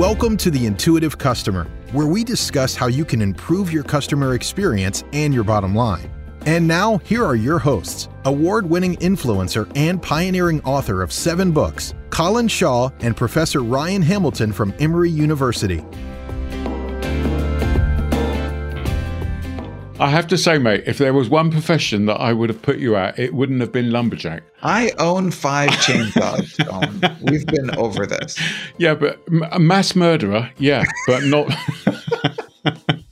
Welcome to the Intuitive Customer, where we discuss how you can improve your customer experience and your bottom line. And now, here are your hosts award winning influencer and pioneering author of seven books, Colin Shaw and Professor Ryan Hamilton from Emory University. I have to say, mate, if there was one profession that I would have put you at, it wouldn't have been lumberjack. I own five chainsaws. Colin. We've been over this. Yeah, but a mass murderer, yeah, but not.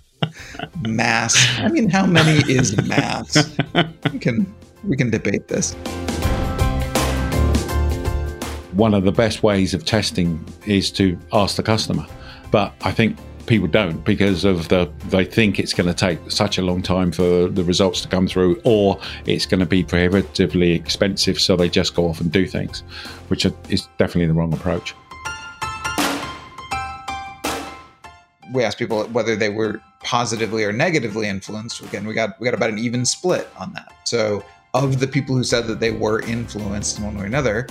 mass. I mean, how many is mass? We can we can debate this. One of the best ways of testing is to ask the customer, but I think people don't because of the they think it's going to take such a long time for the results to come through or it's going to be prohibitively expensive so they just go off and do things which is definitely the wrong approach. We asked people whether they were positively or negatively influenced. Again we got we got about an even split on that. So of the people who said that they were influenced in one way or another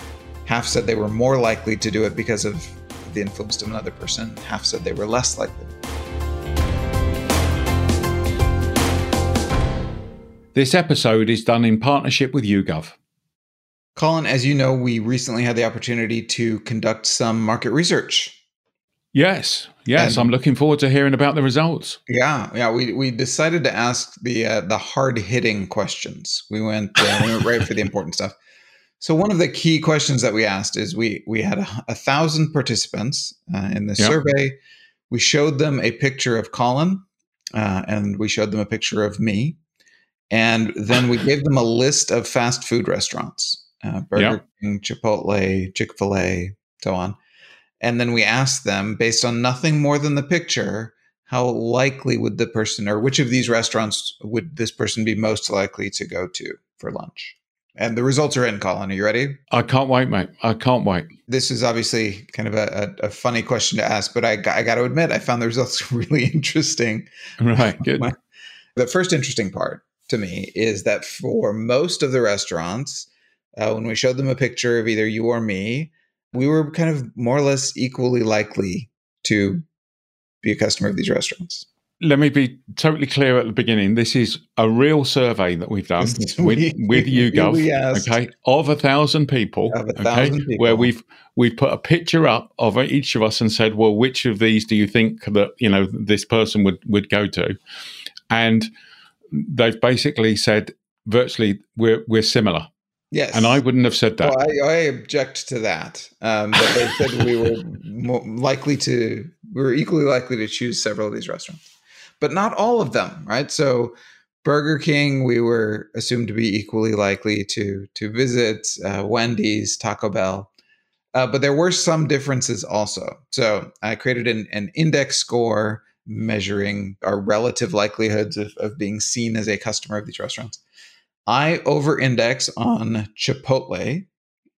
half said they were more likely to do it because of the influence of another person half said they were less likely This episode is done in partnership with YouGov. Colin, as you know, we recently had the opportunity to conduct some market research. Yes, yes, and, I'm looking forward to hearing about the results. Yeah, yeah, we, we decided to ask the uh, the hard hitting questions. We went uh, we went right for the important stuff. So one of the key questions that we asked is we we had a, a thousand participants uh, in the yep. survey. We showed them a picture of Colin, uh, and we showed them a picture of me, and then we gave them a list of fast food restaurants uh, Burger King, Chipotle, Chick fil A, so on. And then we asked them, based on nothing more than the picture, how likely would the person, or which of these restaurants would this person be most likely to go to for lunch? And the results are in, Colin. Are you ready? I can't wait, mate. I can't wait. This is obviously kind of a, a, a funny question to ask, but I, I got to admit, I found the results really interesting. Right. Good. the first interesting part to me is that for most of the restaurants, uh, when we showed them a picture of either you or me, we were kind of more or less equally likely to be a customer of these restaurants. Let me be totally clear at the beginning. This is a real survey that we've done with, we, with YouGov, okay, of a thousand people, of a thousand okay, people. where we've we've put a picture up of each of us and said, well, which of these do you think that you know this person would would go to, and they've basically said virtually we're we're similar. Yes, and I wouldn't have said that. Well, I, I object to that. Um, but they said we were likely to, we were equally likely to choose several of these restaurants, but not all of them, right? So, Burger King, we were assumed to be equally likely to to visit. Uh, Wendy's, Taco Bell, uh, but there were some differences also. So, I created an, an index score measuring our relative likelihoods of, of being seen as a customer of these restaurants. I over index on Chipotle.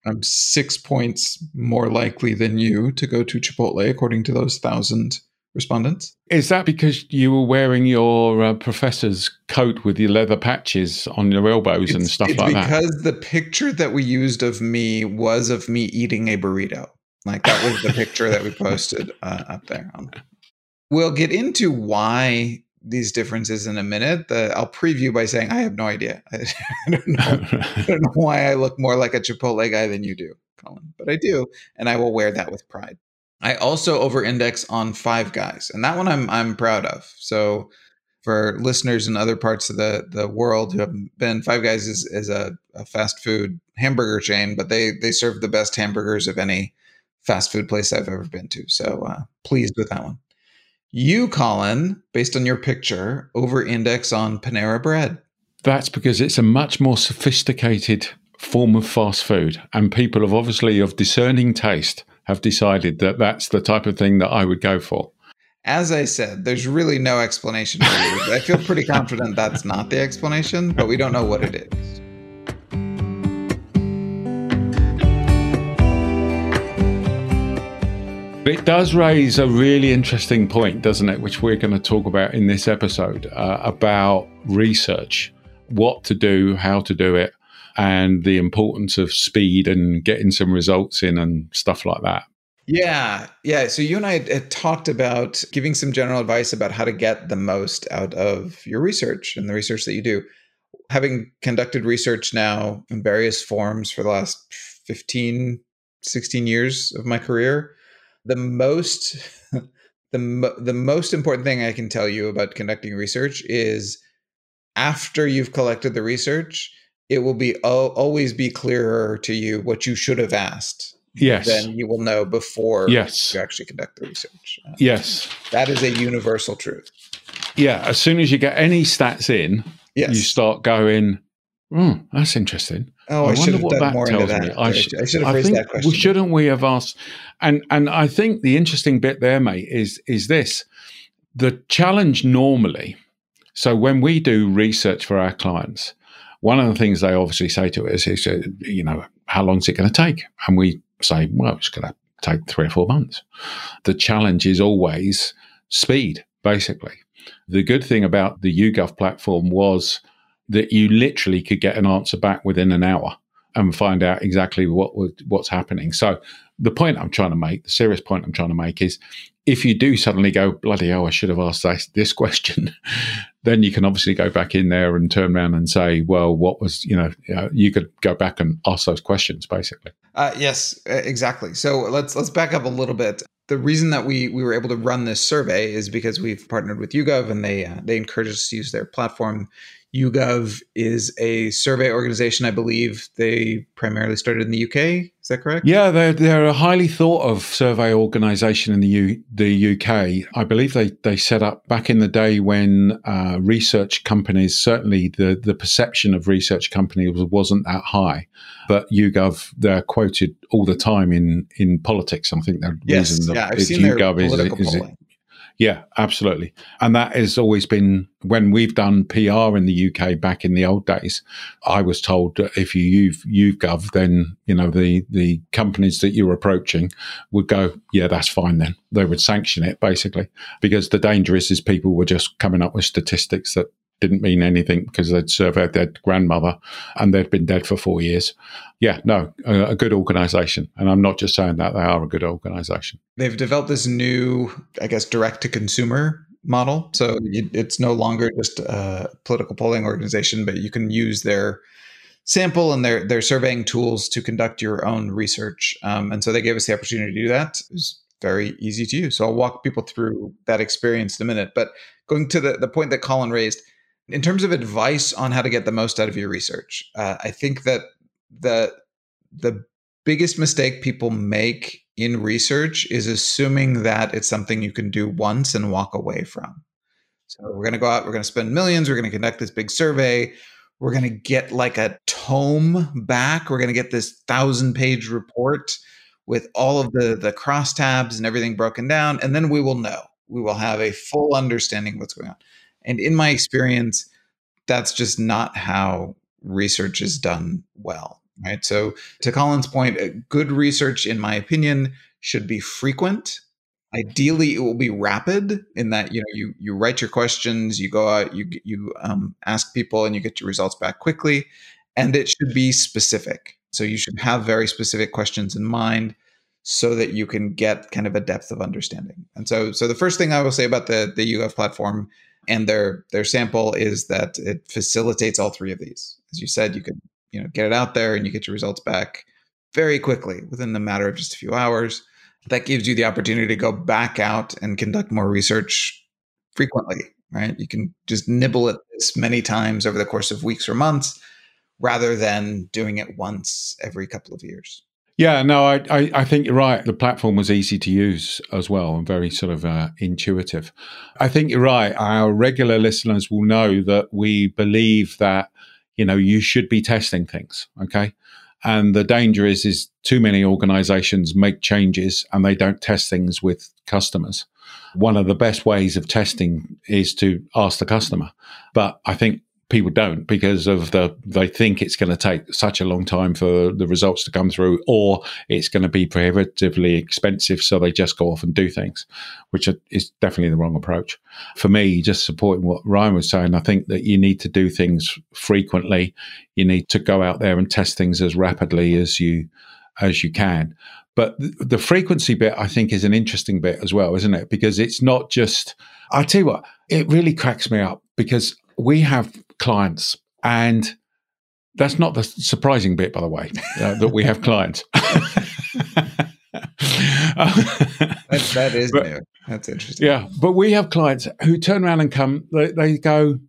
I'm six points more likely than you to go to Chipotle, according to those thousand respondents. Is that because you were wearing your uh, professor's coat with your leather patches on your elbows it's, and stuff like that? Because the picture that we used of me was of me eating a burrito. Like that was the picture that we posted uh, up there. On, We'll get into why these differences in a minute. The, I'll preview by saying I have no idea. I, don't know, I don't know why I look more like a Chipotle guy than you do, Colin, but I do, and I will wear that with pride. I also over-index on Five Guys, and that one I'm I'm proud of. So for listeners in other parts of the the world who have been, Five Guys is, is a, a fast food hamburger chain, but they they serve the best hamburgers of any fast food place I've ever been to. So uh, pleased with that one. You, Colin, based on your picture, over index on Panera Bread. That's because it's a much more sophisticated form of fast food. And people have obviously, of discerning taste, have decided that that's the type of thing that I would go for. As I said, there's really no explanation for you. I feel pretty confident that's not the explanation, but we don't know what it is. It does raise a really interesting point, doesn't it? Which we're going to talk about in this episode uh, about research, what to do, how to do it, and the importance of speed and getting some results in and stuff like that. Yeah, yeah. So you and I had talked about giving some general advice about how to get the most out of your research and the research that you do. Having conducted research now in various forms for the last 15, 16 years of my career, the most the the most important thing I can tell you about conducting research is after you've collected the research, it will be always be clearer to you what you should have asked yes. then you will know before yes. you actually conduct the research. Uh, yes. That is a universal truth. Yeah. As soon as you get any stats in, yes. you start going, hmm, that's interesting. Oh, I, I wonder what that tells that. me. I, sh- I should have I think, that question. Well, shouldn't we have asked? And and I think the interesting bit there, mate, is is this: the challenge normally. So when we do research for our clients, one of the things they obviously say to us is, uh, you know, how long is it going to take? And we say, well, it's going to take three or four months. The challenge is always speed, basically. The good thing about the YouGov platform was that you literally could get an answer back within an hour and find out exactly what what's happening. So the point I'm trying to make, the serious point I'm trying to make is if you do suddenly go, bloody hell, I should have asked this, question, then you can obviously go back in there and turn around and say, well, what was, you know, you could go back and ask those questions basically. Uh, yes, exactly. So let's let's back up a little bit. The reason that we we were able to run this survey is because we've partnered with YouGov and they uh, they encourage us to use their platform YouGov is a survey organization, I believe. They primarily started in the UK. Is that correct? Yeah, they're, they're a highly thought of survey organization in the U, the UK. I believe they, they set up back in the day when uh, research companies, certainly the, the perception of research companies wasn't that high. But YouGov, they're quoted all the time in, in politics. I think the yes, reason yeah, seen YouGov is, is, yeah, absolutely. And that has always been when we've done PR in the UK back in the old days. I was told that if you use YouGov, then you know the the companies that you're approaching would go, yeah, that's fine. Then they would sanction it basically because the danger is is people were just coming up with statistics that didn't mean anything because they'd surveyed their grandmother and they'd been dead for four years. Yeah, no, a, a good organization. And I'm not just saying that, they are a good organization. They've developed this new, I guess, direct to consumer model. So it's no longer just a political polling organization, but you can use their sample and their, their surveying tools to conduct your own research. Um, and so they gave us the opportunity to do that. It was very easy to use. So I'll walk people through that experience in a minute. But going to the, the point that Colin raised, in terms of advice on how to get the most out of your research, uh, I think that the the biggest mistake people make in research is assuming that it's something you can do once and walk away from. So we're going to go out, we're going to spend millions, we're going to conduct this big survey, we're going to get like a tome back, we're going to get this thousand page report with all of the the crosstabs and everything broken down, and then we will know. We will have a full understanding of what's going on. And in my experience, that's just not how research is done well. Right. So, to Colin's point, good research, in my opinion, should be frequent. Ideally, it will be rapid in that you know you you write your questions, you go out, you you um, ask people, and you get your results back quickly. And it should be specific. So you should have very specific questions in mind so that you can get kind of a depth of understanding. And so, so the first thing I will say about the the YouGov platform and their their sample is that it facilitates all three of these. As you said, you can you know get it out there and you get your results back very quickly within the matter of just a few hours. That gives you the opportunity to go back out and conduct more research frequently, right? You can just nibble at this many times over the course of weeks or months rather than doing it once every couple of years. Yeah, no, I, I, I, think you're right. The platform was easy to use as well and very sort of uh, intuitive. I think you're right. Our regular listeners will know that we believe that, you know, you should be testing things. Okay. And the danger is, is too many organizations make changes and they don't test things with customers. One of the best ways of testing is to ask the customer. But I think people don't because of the they think it's going to take such a long time for the results to come through or it's going to be prohibitively expensive so they just go off and do things which is definitely the wrong approach. For me just supporting what ryan was saying i think that you need to do things frequently. You need to go out there and test things as rapidly as you as you can. But the frequency bit, I think, is an interesting bit as well, isn't it? Because it's not just, I tell you what, it really cracks me up because we have clients and that's not the surprising bit, by the way, uh, that we have clients. that, that is but, new. That's interesting. Yeah. But we have clients who turn around and come, they, they go,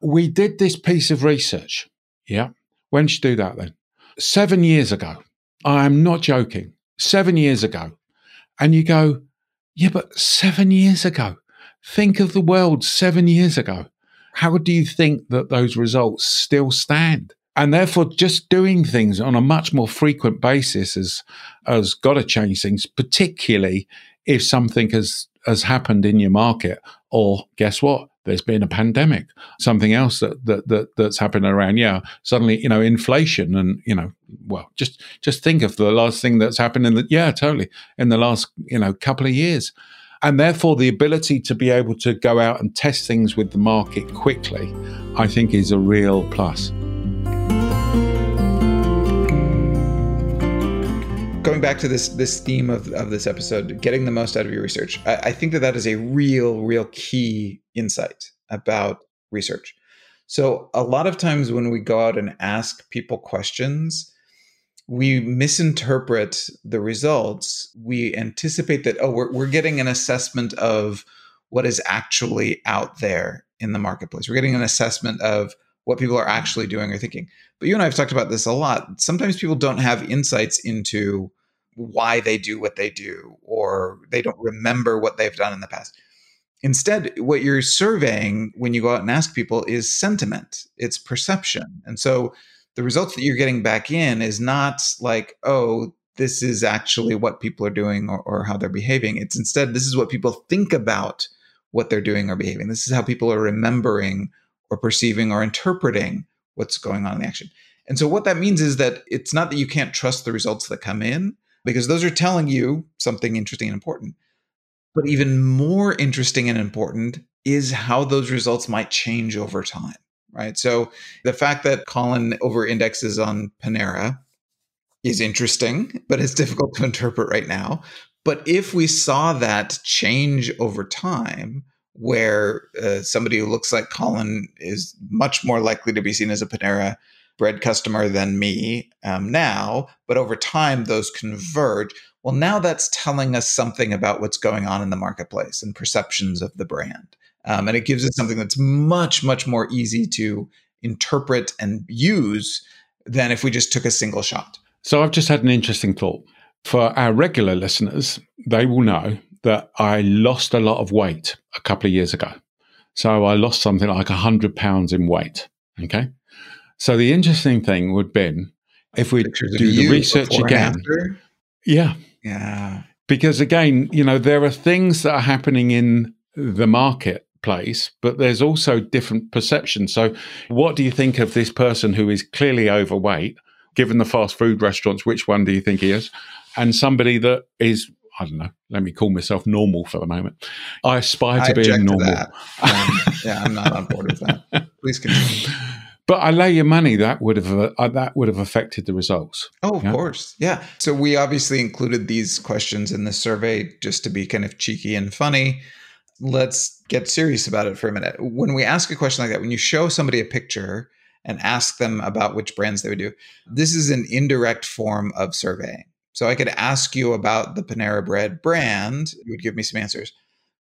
We did this piece of research. Yeah. When did you do that then? Seven years ago. I am not joking seven years ago. And you go, yeah, but seven years ago. Think of the world seven years ago. How do you think that those results still stand? And therefore, just doing things on a much more frequent basis has, has got to change things, particularly if something has, has happened in your market. Or guess what? there's been a pandemic, something else that, that, that that's happened around. Yeah, suddenly you know inflation, and you know, well, just just think of the last thing that's happened in the yeah, totally in the last you know couple of years, and therefore the ability to be able to go out and test things with the market quickly, I think, is a real plus. going back to this this theme of, of this episode, getting the most out of your research, I, I think that that is a real, real key insight about research. So a lot of times when we go out and ask people questions, we misinterpret the results. We anticipate that, oh, we're, we're getting an assessment of what is actually out there in the marketplace. We're getting an assessment of what people are actually doing or thinking. But you and I have talked about this a lot. Sometimes people don't have insights into why they do what they do or they don't remember what they've done in the past. Instead, what you're surveying when you go out and ask people is sentiment, it's perception. And so the results that you're getting back in is not like, oh, this is actually what people are doing or, or how they're behaving. It's instead, this is what people think about what they're doing or behaving. This is how people are remembering or perceiving or interpreting what's going on in the action. And so what that means is that it's not that you can't trust the results that come in, because those are telling you something interesting and important. But even more interesting and important is how those results might change over time, right? So the fact that Colin over indexes on Panera is interesting, but it's difficult to interpret right now. But if we saw that change over time, where uh, somebody who looks like Colin is much more likely to be seen as a Panera bread customer than me um, now, but over time those converge. Well, now that's telling us something about what's going on in the marketplace and perceptions of the brand. Um, and it gives us something that's much, much more easy to interpret and use than if we just took a single shot. So I've just had an interesting thought. For our regular listeners, they will know that I lost a lot of weight a couple of years ago. So I lost something like 100 pounds in weight. Okay. So the interesting thing would be if we do the research again. Yeah. Yeah. Because again, you know, there are things that are happening in the marketplace, but there's also different perceptions. So, what do you think of this person who is clearly overweight? Given the fast food restaurants, which one do you think he is? And somebody that is I don't know. Let me call myself normal for the moment. I aspire to I being normal. To um, yeah, I'm not on board with that. Please continue. But I lay your money that would have uh, that would have affected the results. Oh, of yeah? course, yeah. So we obviously included these questions in the survey just to be kind of cheeky and funny. Let's get serious about it for a minute. When we ask a question like that, when you show somebody a picture and ask them about which brands they would do, this is an indirect form of surveying. So I could ask you about the Panera Bread brand, you would give me some answers.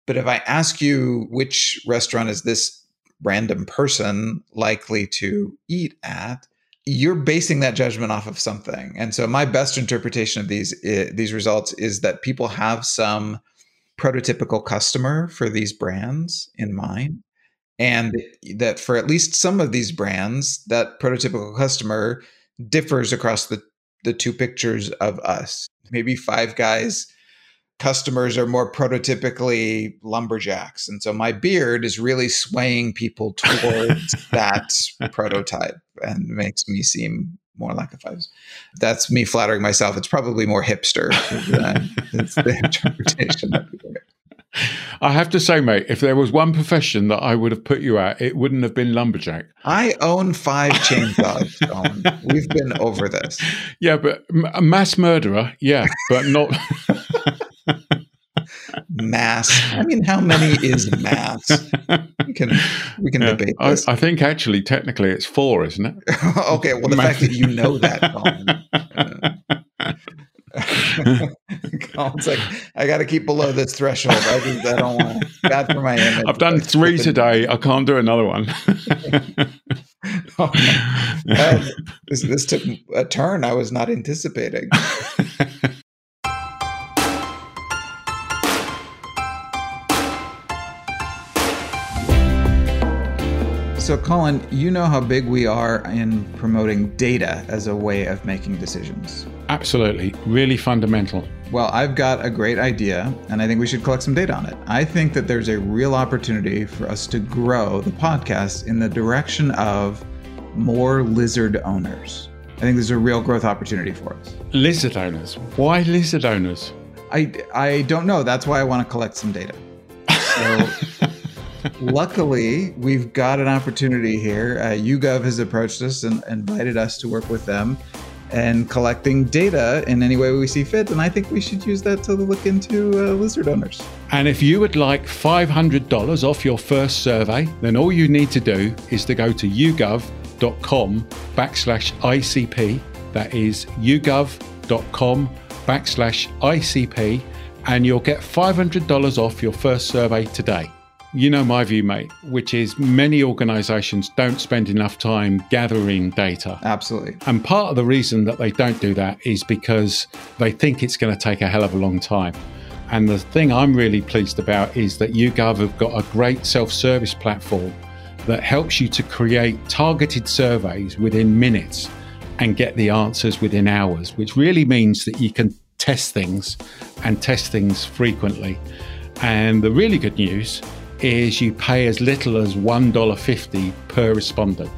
But if I ask you which restaurant is this random person likely to eat at you're basing that judgment off of something and so my best interpretation of these eh, these results is that people have some prototypical customer for these brands in mind and that for at least some of these brands that prototypical customer differs across the the two pictures of us maybe five guys customers are more prototypically lumberjacks. And so my beard is really swaying people towards that prototype and makes me seem more like a five. That's me flattering myself. It's probably more hipster than it's the interpretation that people get. I have to say, mate, if there was one profession that I would have put you at, it wouldn't have been lumberjack. I own five chainsaws. We've been over this. Yeah, but a mass murderer, yeah, but not mass. I mean, how many is mass? We can we can yeah, debate this. I, I, think actually, technically, it's four, isn't it? okay. Well, the fact that you know that. Colin, Colin's like, I got to keep below this threshold. I, just, I don't want bad for my image. I've done three today. I can't do another one. oh, uh, this, this took a turn I was not anticipating. So, Colin, you know how big we are in promoting data as a way of making decisions. Absolutely. Really fundamental. Well, I've got a great idea, and I think we should collect some data on it. I think that there's a real opportunity for us to grow the podcast in the direction of more lizard owners. I think there's a real growth opportunity for us. Lizard owners? Why lizard owners? I, I don't know. That's why I want to collect some data. So. luckily, we've got an opportunity here. Uh, YouGov has approached us and invited us to work with them and collecting data in any way we see fit. And I think we should use that to look into uh, lizard owners. And if you would like $500 off your first survey, then all you need to do is to go to yougov.com backslash ICP. That is yougov.com backslash ICP. And you'll get $500 off your first survey today. You know my view, mate, which is many organizations don't spend enough time gathering data. Absolutely. And part of the reason that they don't do that is because they think it's going to take a hell of a long time. And the thing I'm really pleased about is that YouGov have got a great self service platform that helps you to create targeted surveys within minutes and get the answers within hours, which really means that you can test things and test things frequently. And the really good news is you pay as little as $1.50 per respondent.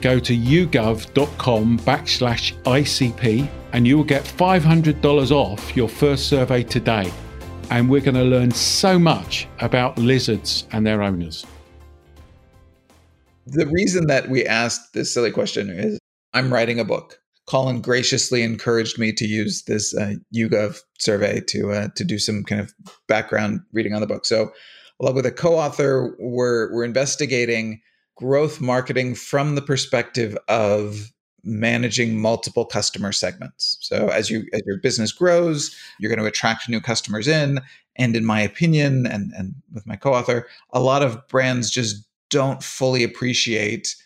Go to yougov.com backslash ICP and you will get $500 off your first survey today. And we're going to learn so much about lizards and their owners. The reason that we asked this silly question is I'm writing a book. Colin graciously encouraged me to use this uh, YouGov survey to uh, to do some kind of background reading on the book. So along with a co-author, we're we're investigating growth marketing from the perspective of managing multiple customer segments. So as you as your business grows, you're going to attract new customers in. And in my opinion, and and with my co-author, a lot of brands just don't fully appreciate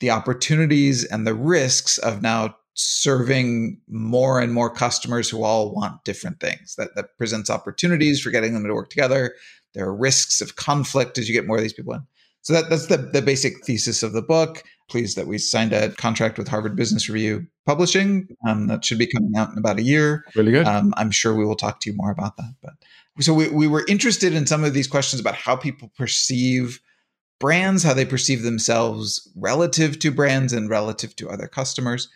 the opportunities and the risks of now serving more and more customers who all want different things that, that presents opportunities for getting them to work together there are risks of conflict as you get more of these people in. So that, that's the, the basic thesis of the book. Pleased that we signed a contract with Harvard Business Review Publishing. Um, that should be coming out in about a year. Really good. Um, I'm sure we will talk to you more about that. But so we, we were interested in some of these questions about how people perceive brands, how they perceive themselves relative to brands and relative to other customers.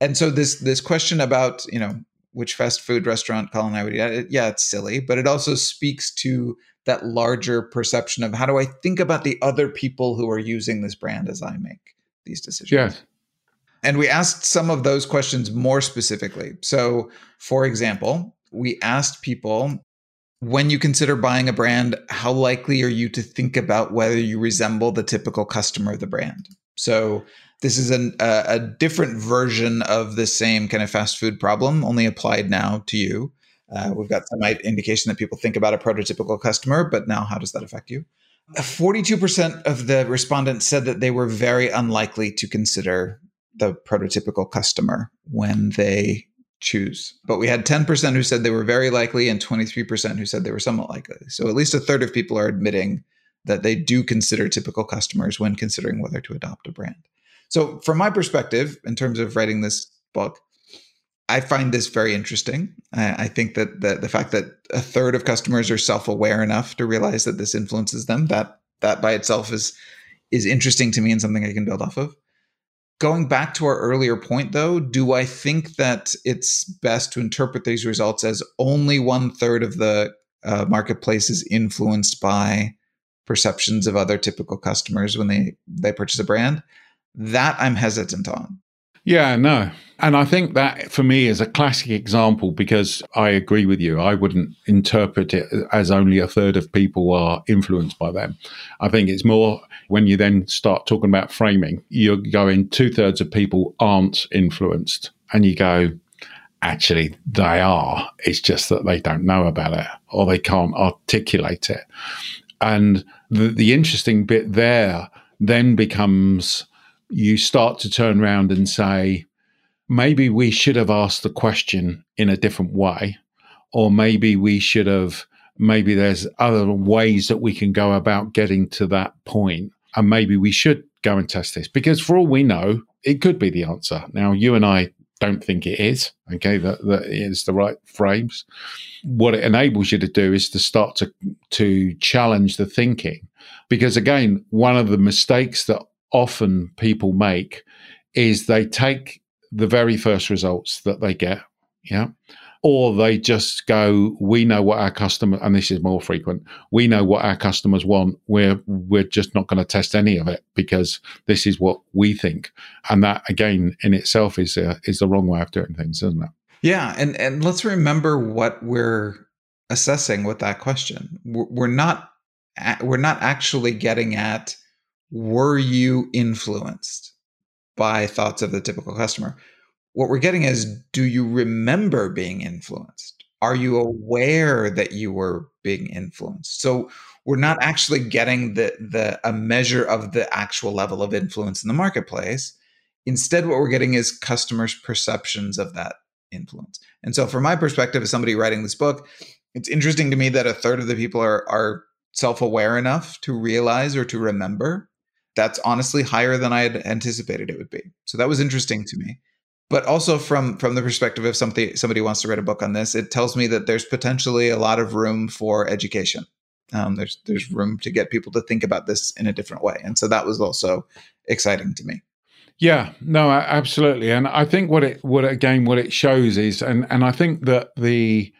And so this this question about you know which fast food restaurant Colin and I would eat, yeah, it's silly, but it also speaks to that larger perception of how do I think about the other people who are using this brand as I make these decisions. Yes. And we asked some of those questions more specifically. So, for example, we asked people when you consider buying a brand, how likely are you to think about whether you resemble the typical customer of the brand? So, this is an, a, a different version of the same kind of fast food problem, only applied now to you. Uh, we've got some indication that people think about a prototypical customer, but now how does that affect you? 42% of the respondents said that they were very unlikely to consider the prototypical customer when they choose. But we had 10% who said they were very likely and 23% who said they were somewhat likely. So at least a third of people are admitting that they do consider typical customers when considering whether to adopt a brand. So, from my perspective, in terms of writing this book, I find this very interesting. I, I think that the, the fact that a third of customers are self-aware enough to realize that this influences them, that that by itself is is interesting to me and something I can build off of. Going back to our earlier point, though, do I think that it's best to interpret these results as only one third of the uh, marketplace is influenced by perceptions of other typical customers when they they purchase a brand. That I'm hesitant on. Yeah, no. And I think that for me is a classic example because I agree with you. I wouldn't interpret it as only a third of people are influenced by them. I think it's more when you then start talking about framing, you're going two thirds of people aren't influenced. And you go, actually, they are. It's just that they don't know about it or they can't articulate it. And the, the interesting bit there then becomes you start to turn around and say, maybe we should have asked the question in a different way, or maybe we should have, maybe there's other ways that we can go about getting to that point, and maybe we should go and test this because for all we know, it could be the answer. Now, you and I don't think it is, okay, that, that is the right phrase. What it enables you to do is to start to, to challenge the thinking. Because again, one of the mistakes that often people make is they take the very first results that they get, yeah, or they just go, "We know what our customer," and this is more frequent. We know what our customers want. We're we're just not going to test any of it because this is what we think, and that again in itself is a, is the wrong way of doing things, isn't it? Yeah, and and let's remember what we're assessing with that question. We're not we're not actually getting at were you influenced by thoughts of the typical customer? What we're getting is do you remember being influenced? Are you aware that you were being influenced? So we're not actually getting the the a measure of the actual level of influence in the marketplace. Instead, what we're getting is customers' perceptions of that influence. And so, from my perspective, as somebody writing this book, it's interesting to me that a third of the people are are self-aware enough to realize or to remember that's honestly higher than I had anticipated it would be. So that was interesting to me. But also from from the perspective of somebody somebody wants to write a book on this, it tells me that there's potentially a lot of room for education. Um, there's there's room to get people to think about this in a different way, and so that was also exciting to me. Yeah, no, absolutely, and I think what it what again what it shows is, and and I think that the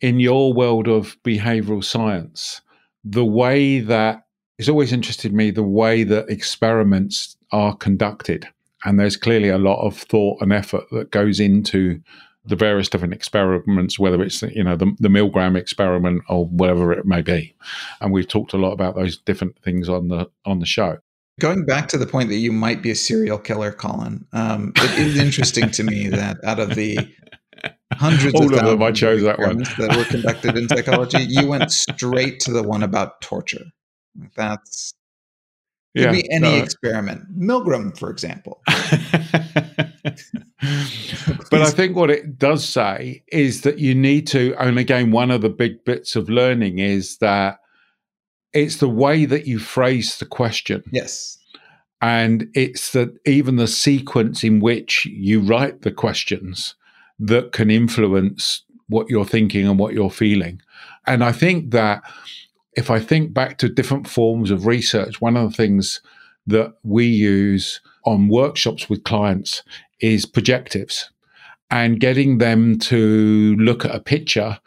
in your world of behavioral science, the way that it's always interested me the way that experiments are conducted. And there's clearly a lot of thought and effort that goes into the various different experiments, whether it's you know the, the Milgram experiment or whatever it may be. And we've talked a lot about those different things on the on the show. Going back to the point that you might be a serial killer, Colin, um, it is interesting to me that out of the hundreds all of, of them, I chose that one that were conducted in psychology, you went straight to the one about torture. That's could yeah, be any no. experiment. Milgram, for example. but I think what it does say is that you need to, and again, one of the big bits of learning is that it's the way that you phrase the question. Yes. And it's that even the sequence in which you write the questions that can influence what you're thinking and what you're feeling. And I think that if I think back to different forms of research, one of the things that we use on workshops with clients is projectives and getting them to look at a picture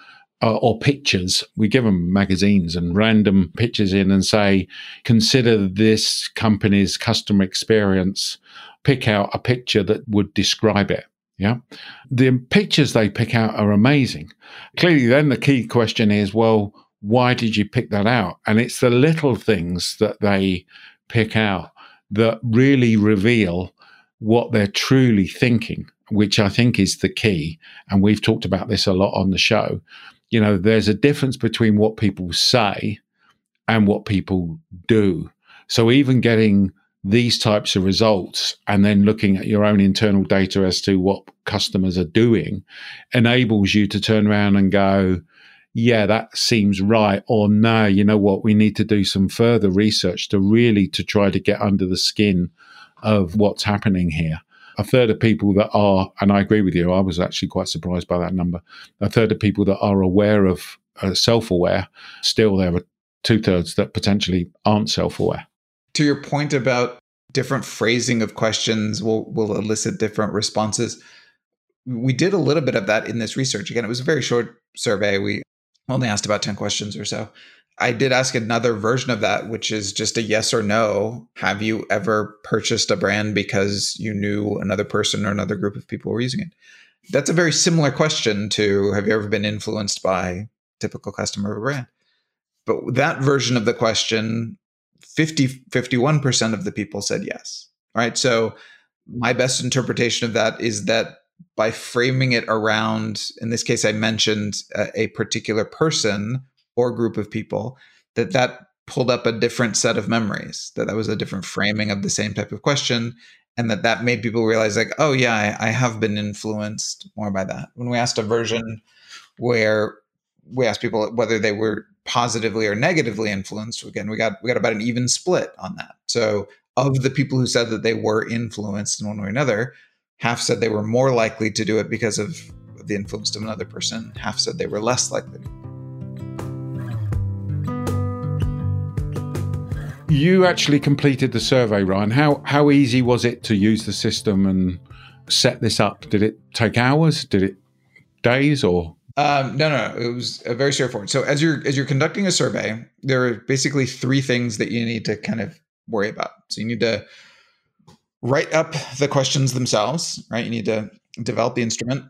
uh, or pictures. We give them magazines and random pictures in and say, consider this company's customer experience, pick out a picture that would describe it. Yeah. The pictures they pick out are amazing. Clearly, then the key question is, well, why did you pick that out? And it's the little things that they pick out that really reveal what they're truly thinking, which I think is the key. And we've talked about this a lot on the show. You know, there's a difference between what people say and what people do. So even getting these types of results and then looking at your own internal data as to what customers are doing enables you to turn around and go, yeah, that seems right, or no, you know what, we need to do some further research to really to try to get under the skin of what's happening here. A third of people that are, and I agree with you, I was actually quite surprised by that number. A third of people that are aware of, uh, self aware, still there are two thirds that potentially aren't self aware. To your point about different phrasing of questions will, will elicit different responses. We did a little bit of that in this research. Again, it was a very short survey. We only asked about 10 questions or so. I did ask another version of that, which is just a yes or no. Have you ever purchased a brand because you knew another person or another group of people were using it? That's a very similar question to have you ever been influenced by typical customer of a brand? But that version of the question, 50, 51% of the people said yes. Right. So my best interpretation of that is that by framing it around, in this case, I mentioned a, a particular person or group of people, that that pulled up a different set of memories, that that was a different framing of the same type of question, and that that made people realize, like, oh yeah, I, I have been influenced more by that. When we asked a version where we asked people whether they were positively or negatively influenced, again, we got we got about an even split on that. So of the people who said that they were influenced in one way or another, half said they were more likely to do it because of the influence of another person, half said they were less likely. You actually completed the survey, Ryan. How how easy was it to use the system and set this up? Did it take hours? Did it days or? Um, no, no, it was very straightforward. So as you're as you're conducting a survey, there are basically three things that you need to kind of worry about. So you need to write up the questions themselves, right? You need to develop the instrument,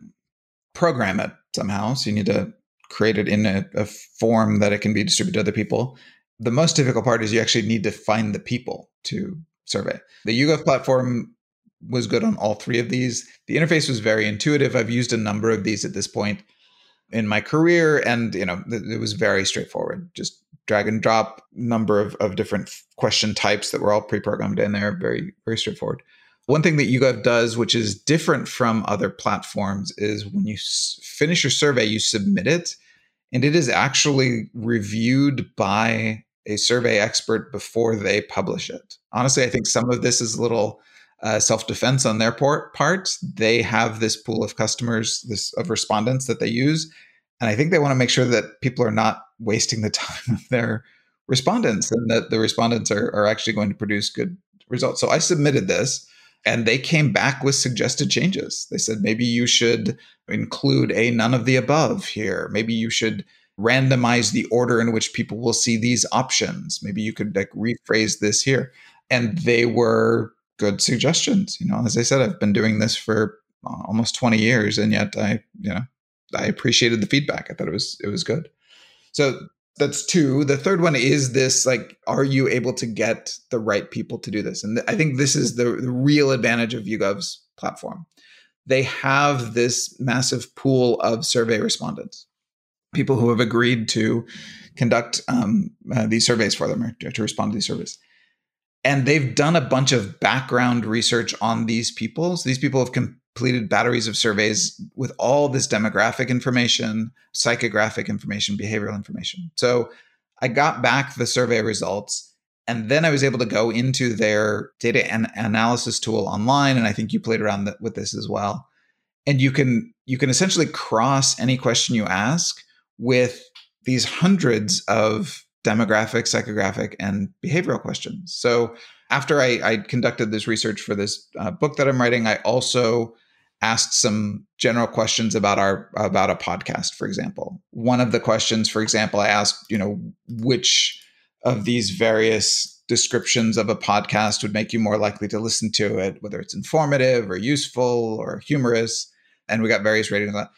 program it somehow. So you need to create it in a, a form that it can be distributed to other people the most difficult part is you actually need to find the people to survey. The YouGov platform was good on all three of these. The interface was very intuitive. I've used a number of these at this point in my career, and you know it was very straightforward. Just drag and drop number of, of different question types that were all pre-programmed in there. Very very straightforward. One thing that YouGov does, which is different from other platforms, is when you s- finish your survey, you submit it, and it is actually reviewed by a survey expert before they publish it. Honestly, I think some of this is a little uh, self-defense on their part. They have this pool of customers, this of respondents that they use, and I think they want to make sure that people are not wasting the time of their respondents, and that the respondents are, are actually going to produce good results. So I submitted this, and they came back with suggested changes. They said maybe you should include a none of the above here. Maybe you should randomize the order in which people will see these options. Maybe you could like rephrase this here. And they were good suggestions. You know, as I said, I've been doing this for uh, almost 20 years and yet I, you know, I appreciated the feedback. I thought it was it was good. So that's two. The third one is this like are you able to get the right people to do this? And th- I think this is the, the real advantage of YouGov's platform. They have this massive pool of survey respondents people who have agreed to conduct um, uh, these surveys for them or to, respond to these surveys. And they've done a bunch of background research on these people. So these people have completed batteries of surveys with all this demographic information, psychographic information, behavioral information. So I got back the survey results and then I was able to go into their data an- analysis tool online. And I think you played around th- with this as well. And you can you can essentially cross any question you ask with these hundreds of demographic, psychographic, and behavioral questions. So after I, I conducted this research for this uh, book that I'm writing, I also asked some general questions about our about a podcast, for example. One of the questions, for example, I asked, you know, which of these various descriptions of a podcast would make you more likely to listen to it, whether it's informative or useful or humorous. And we got various ratings that.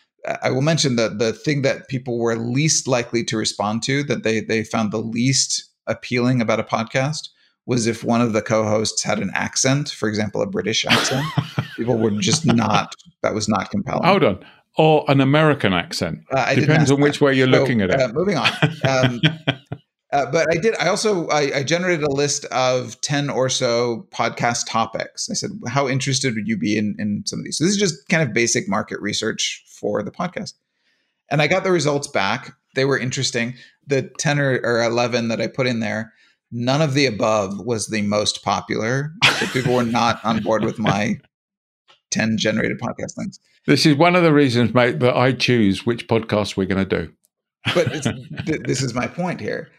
I will mention that the thing that people were least likely to respond to, that they they found the least appealing about a podcast, was if one of the co-hosts had an accent, for example, a British accent. people were just not. That was not compelling. Hold on. Or an American accent. Uh, Depends on which way you're so, looking at it. Uh, moving on. Um, Uh, but I did. I also I, I, generated a list of ten or so podcast topics. I said, "How interested would you be in in some of these?" So this is just kind of basic market research for the podcast, and I got the results back. They were interesting. The ten or, or eleven that I put in there, none of the above was the most popular. So people were not on board with my ten generated podcast links. This is one of the reasons, mate, that I choose which podcast we're going to do but th- this is my point here.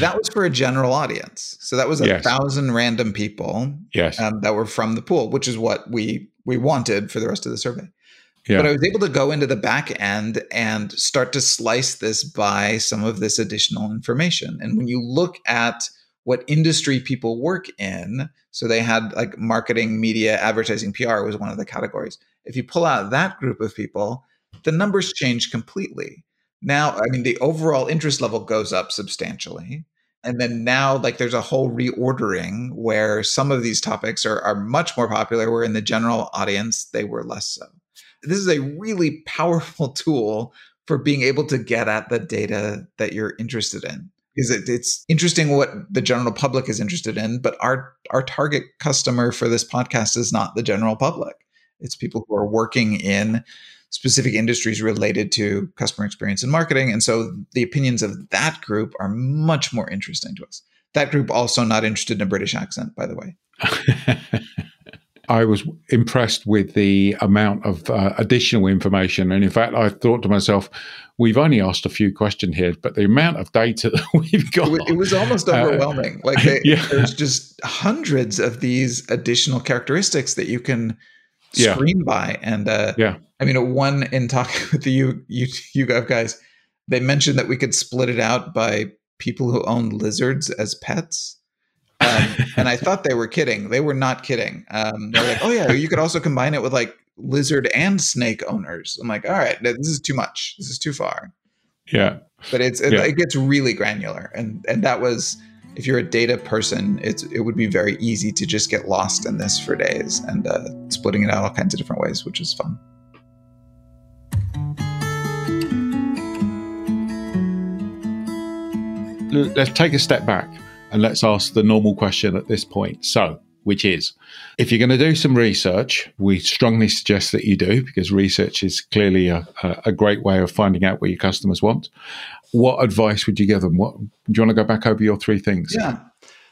That was for a general audience, so that was a yes. thousand random people, yes, um, that were from the pool, which is what we we wanted for the rest of the survey. Yeah. But I was able to go into the back end and start to slice this by some of this additional information. And when you look at what industry people work in, so they had like marketing, media, advertising, PR was one of the categories. If you pull out that group of people, the numbers change completely. Now, I mean, the overall interest level goes up substantially. And then now, like, there's a whole reordering where some of these topics are, are much more popular, where in the general audience, they were less so this is a really powerful tool for being able to get at the data that you're interested in. Because it, it's interesting what the general public is interested in but our our target customer for this podcast is not the general public. It's people who are working in specific industries related to customer experience and marketing and so the opinions of that group are much more interesting to us. That group also not interested in a british accent by the way I was impressed with the amount of uh, additional information. And in fact, I thought to myself, we've only asked a few questions here, but the amount of data that we've got. It was almost uh, overwhelming. Uh, like, they, yeah. there's just hundreds of these additional characteristics that you can screen yeah. by. And uh, yeah, I mean, one in talking with the you, you, YouGov guys, they mentioned that we could split it out by people who own lizards as pets. Um, and I thought they were kidding. They were not kidding. Um, they're like, oh yeah, you could also combine it with like lizard and snake owners. I'm like, all right, this is too much. This is too far. Yeah. But it's it, yeah. it gets really granular, and and that was if you're a data person, it's it would be very easy to just get lost in this for days and uh, splitting it out all kinds of different ways, which is fun. Let's take a step back and let's ask the normal question at this point. So, which is if you're going to do some research, we strongly suggest that you do because research is clearly a, a great way of finding out what your customers want. What advice would you give them? What do you want to go back over your three things? Yeah.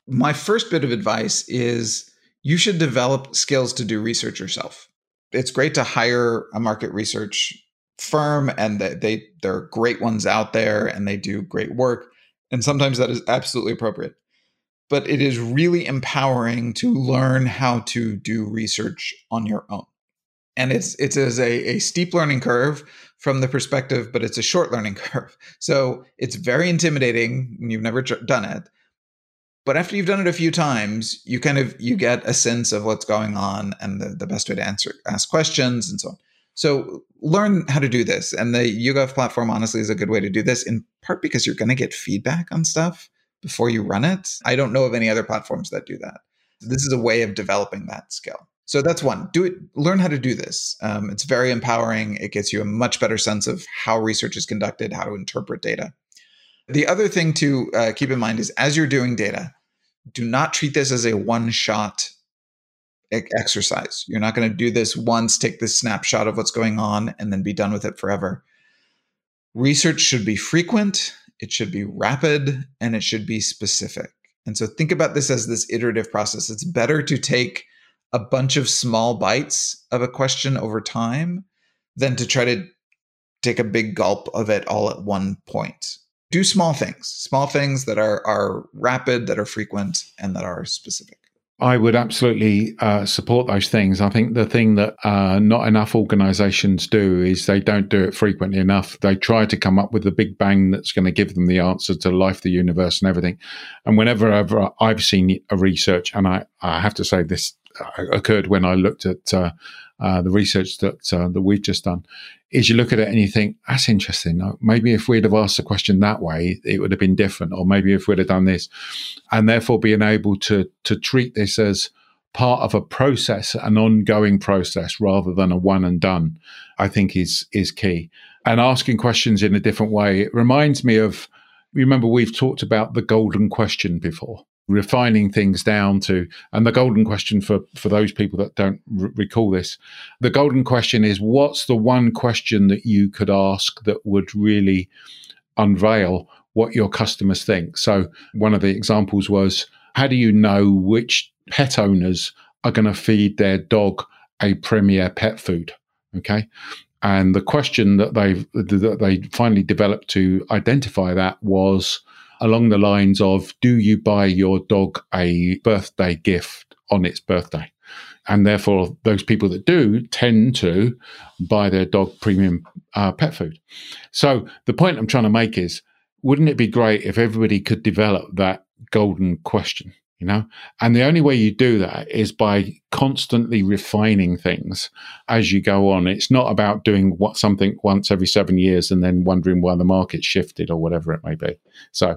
My first bit of advice is you should develop skills to do research yourself. It's great to hire a market research firm and they, they there are great ones out there and they do great work. And sometimes that is absolutely appropriate but it is really empowering to learn how to do research on your own. And it's it is a, a steep learning curve from the perspective, but it's a short learning curve. So it's very intimidating when you've never done it. But after you've done it a few times, you kind of you get a sense of what's going on and the, the best way to answer ask questions and so on. So learn how to do this. And the YouGov platform honestly is a good way to do this, in part because you're going to get feedback on stuff before you run it. I don't know of any other platforms that do that. This is a way of developing that skill. So that's one. Do it. Learn how to do this. Um, it's very empowering. It gets you a much better sense of how research is conducted, how to interpret data. The other thing to uh, keep in mind is as you're doing data, do not treat this as a one-shot exercise. You're not going to do this once, take this snapshot of what's going on, and then be done with it forever. Research should be frequent it should be rapid, and it should be specific. And so think about this as this iterative process. It's better to take a bunch of small bites of a question over time than to try to take a big gulp of it all at one point. Do small things, small things that are are rapid, that are frequent, and that are specific. I would absolutely uh, support those things. I think the thing that uh, not enough organizations do is they don't do it frequently enough. They try to come up with the big bang that's going to give them the answer to life, the universe, and everything. And whenever I've, I've seen a research, and I, I have to say this uh, occurred when I looked at uh, uh, the research that uh, that we've just done, is you look at it and you think that's interesting. Maybe if we'd have asked the question that way, it would have been different, or maybe if we'd have done this, and therefore being able to to treat this as part of a process, an ongoing process, rather than a one and done, I think is is key. And asking questions in a different way. It reminds me of. Remember, we've talked about the golden question before refining things down to and the golden question for for those people that don't r- recall this the golden question is what's the one question that you could ask that would really unveil what your customers think? So one of the examples was how do you know which pet owners are going to feed their dog a premier pet food? Okay? And the question that they that they finally developed to identify that was along the lines of Do you buy your dog a birthday gift on its birthday? and therefore those people that do tend to buy their dog premium uh, pet food. So the point I'm trying to make is, wouldn't it be great if everybody could develop that golden question? You know, and the only way you do that is by constantly refining things as you go on. It's not about doing what something once every seven years and then wondering why the market shifted or whatever it may be. So,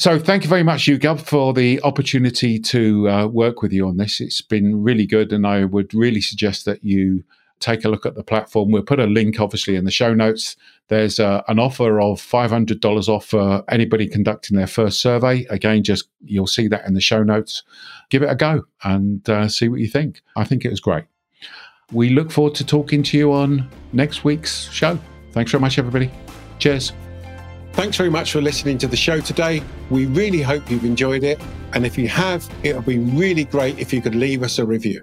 so thank you very much, YouGov, for the opportunity to uh, work with you on this. It's been really good, and I would really suggest that you take a look at the platform. We'll put a link, obviously, in the show notes. There's uh, an offer of $500 off for anybody conducting their first survey. Again, just you'll see that in the show notes. Give it a go and uh, see what you think. I think it was great. We look forward to talking to you on next week's show. Thanks very much, everybody. Cheers. Thanks very much for listening to the show today. We really hope you've enjoyed it. And if you have, it would be really great if you could leave us a review.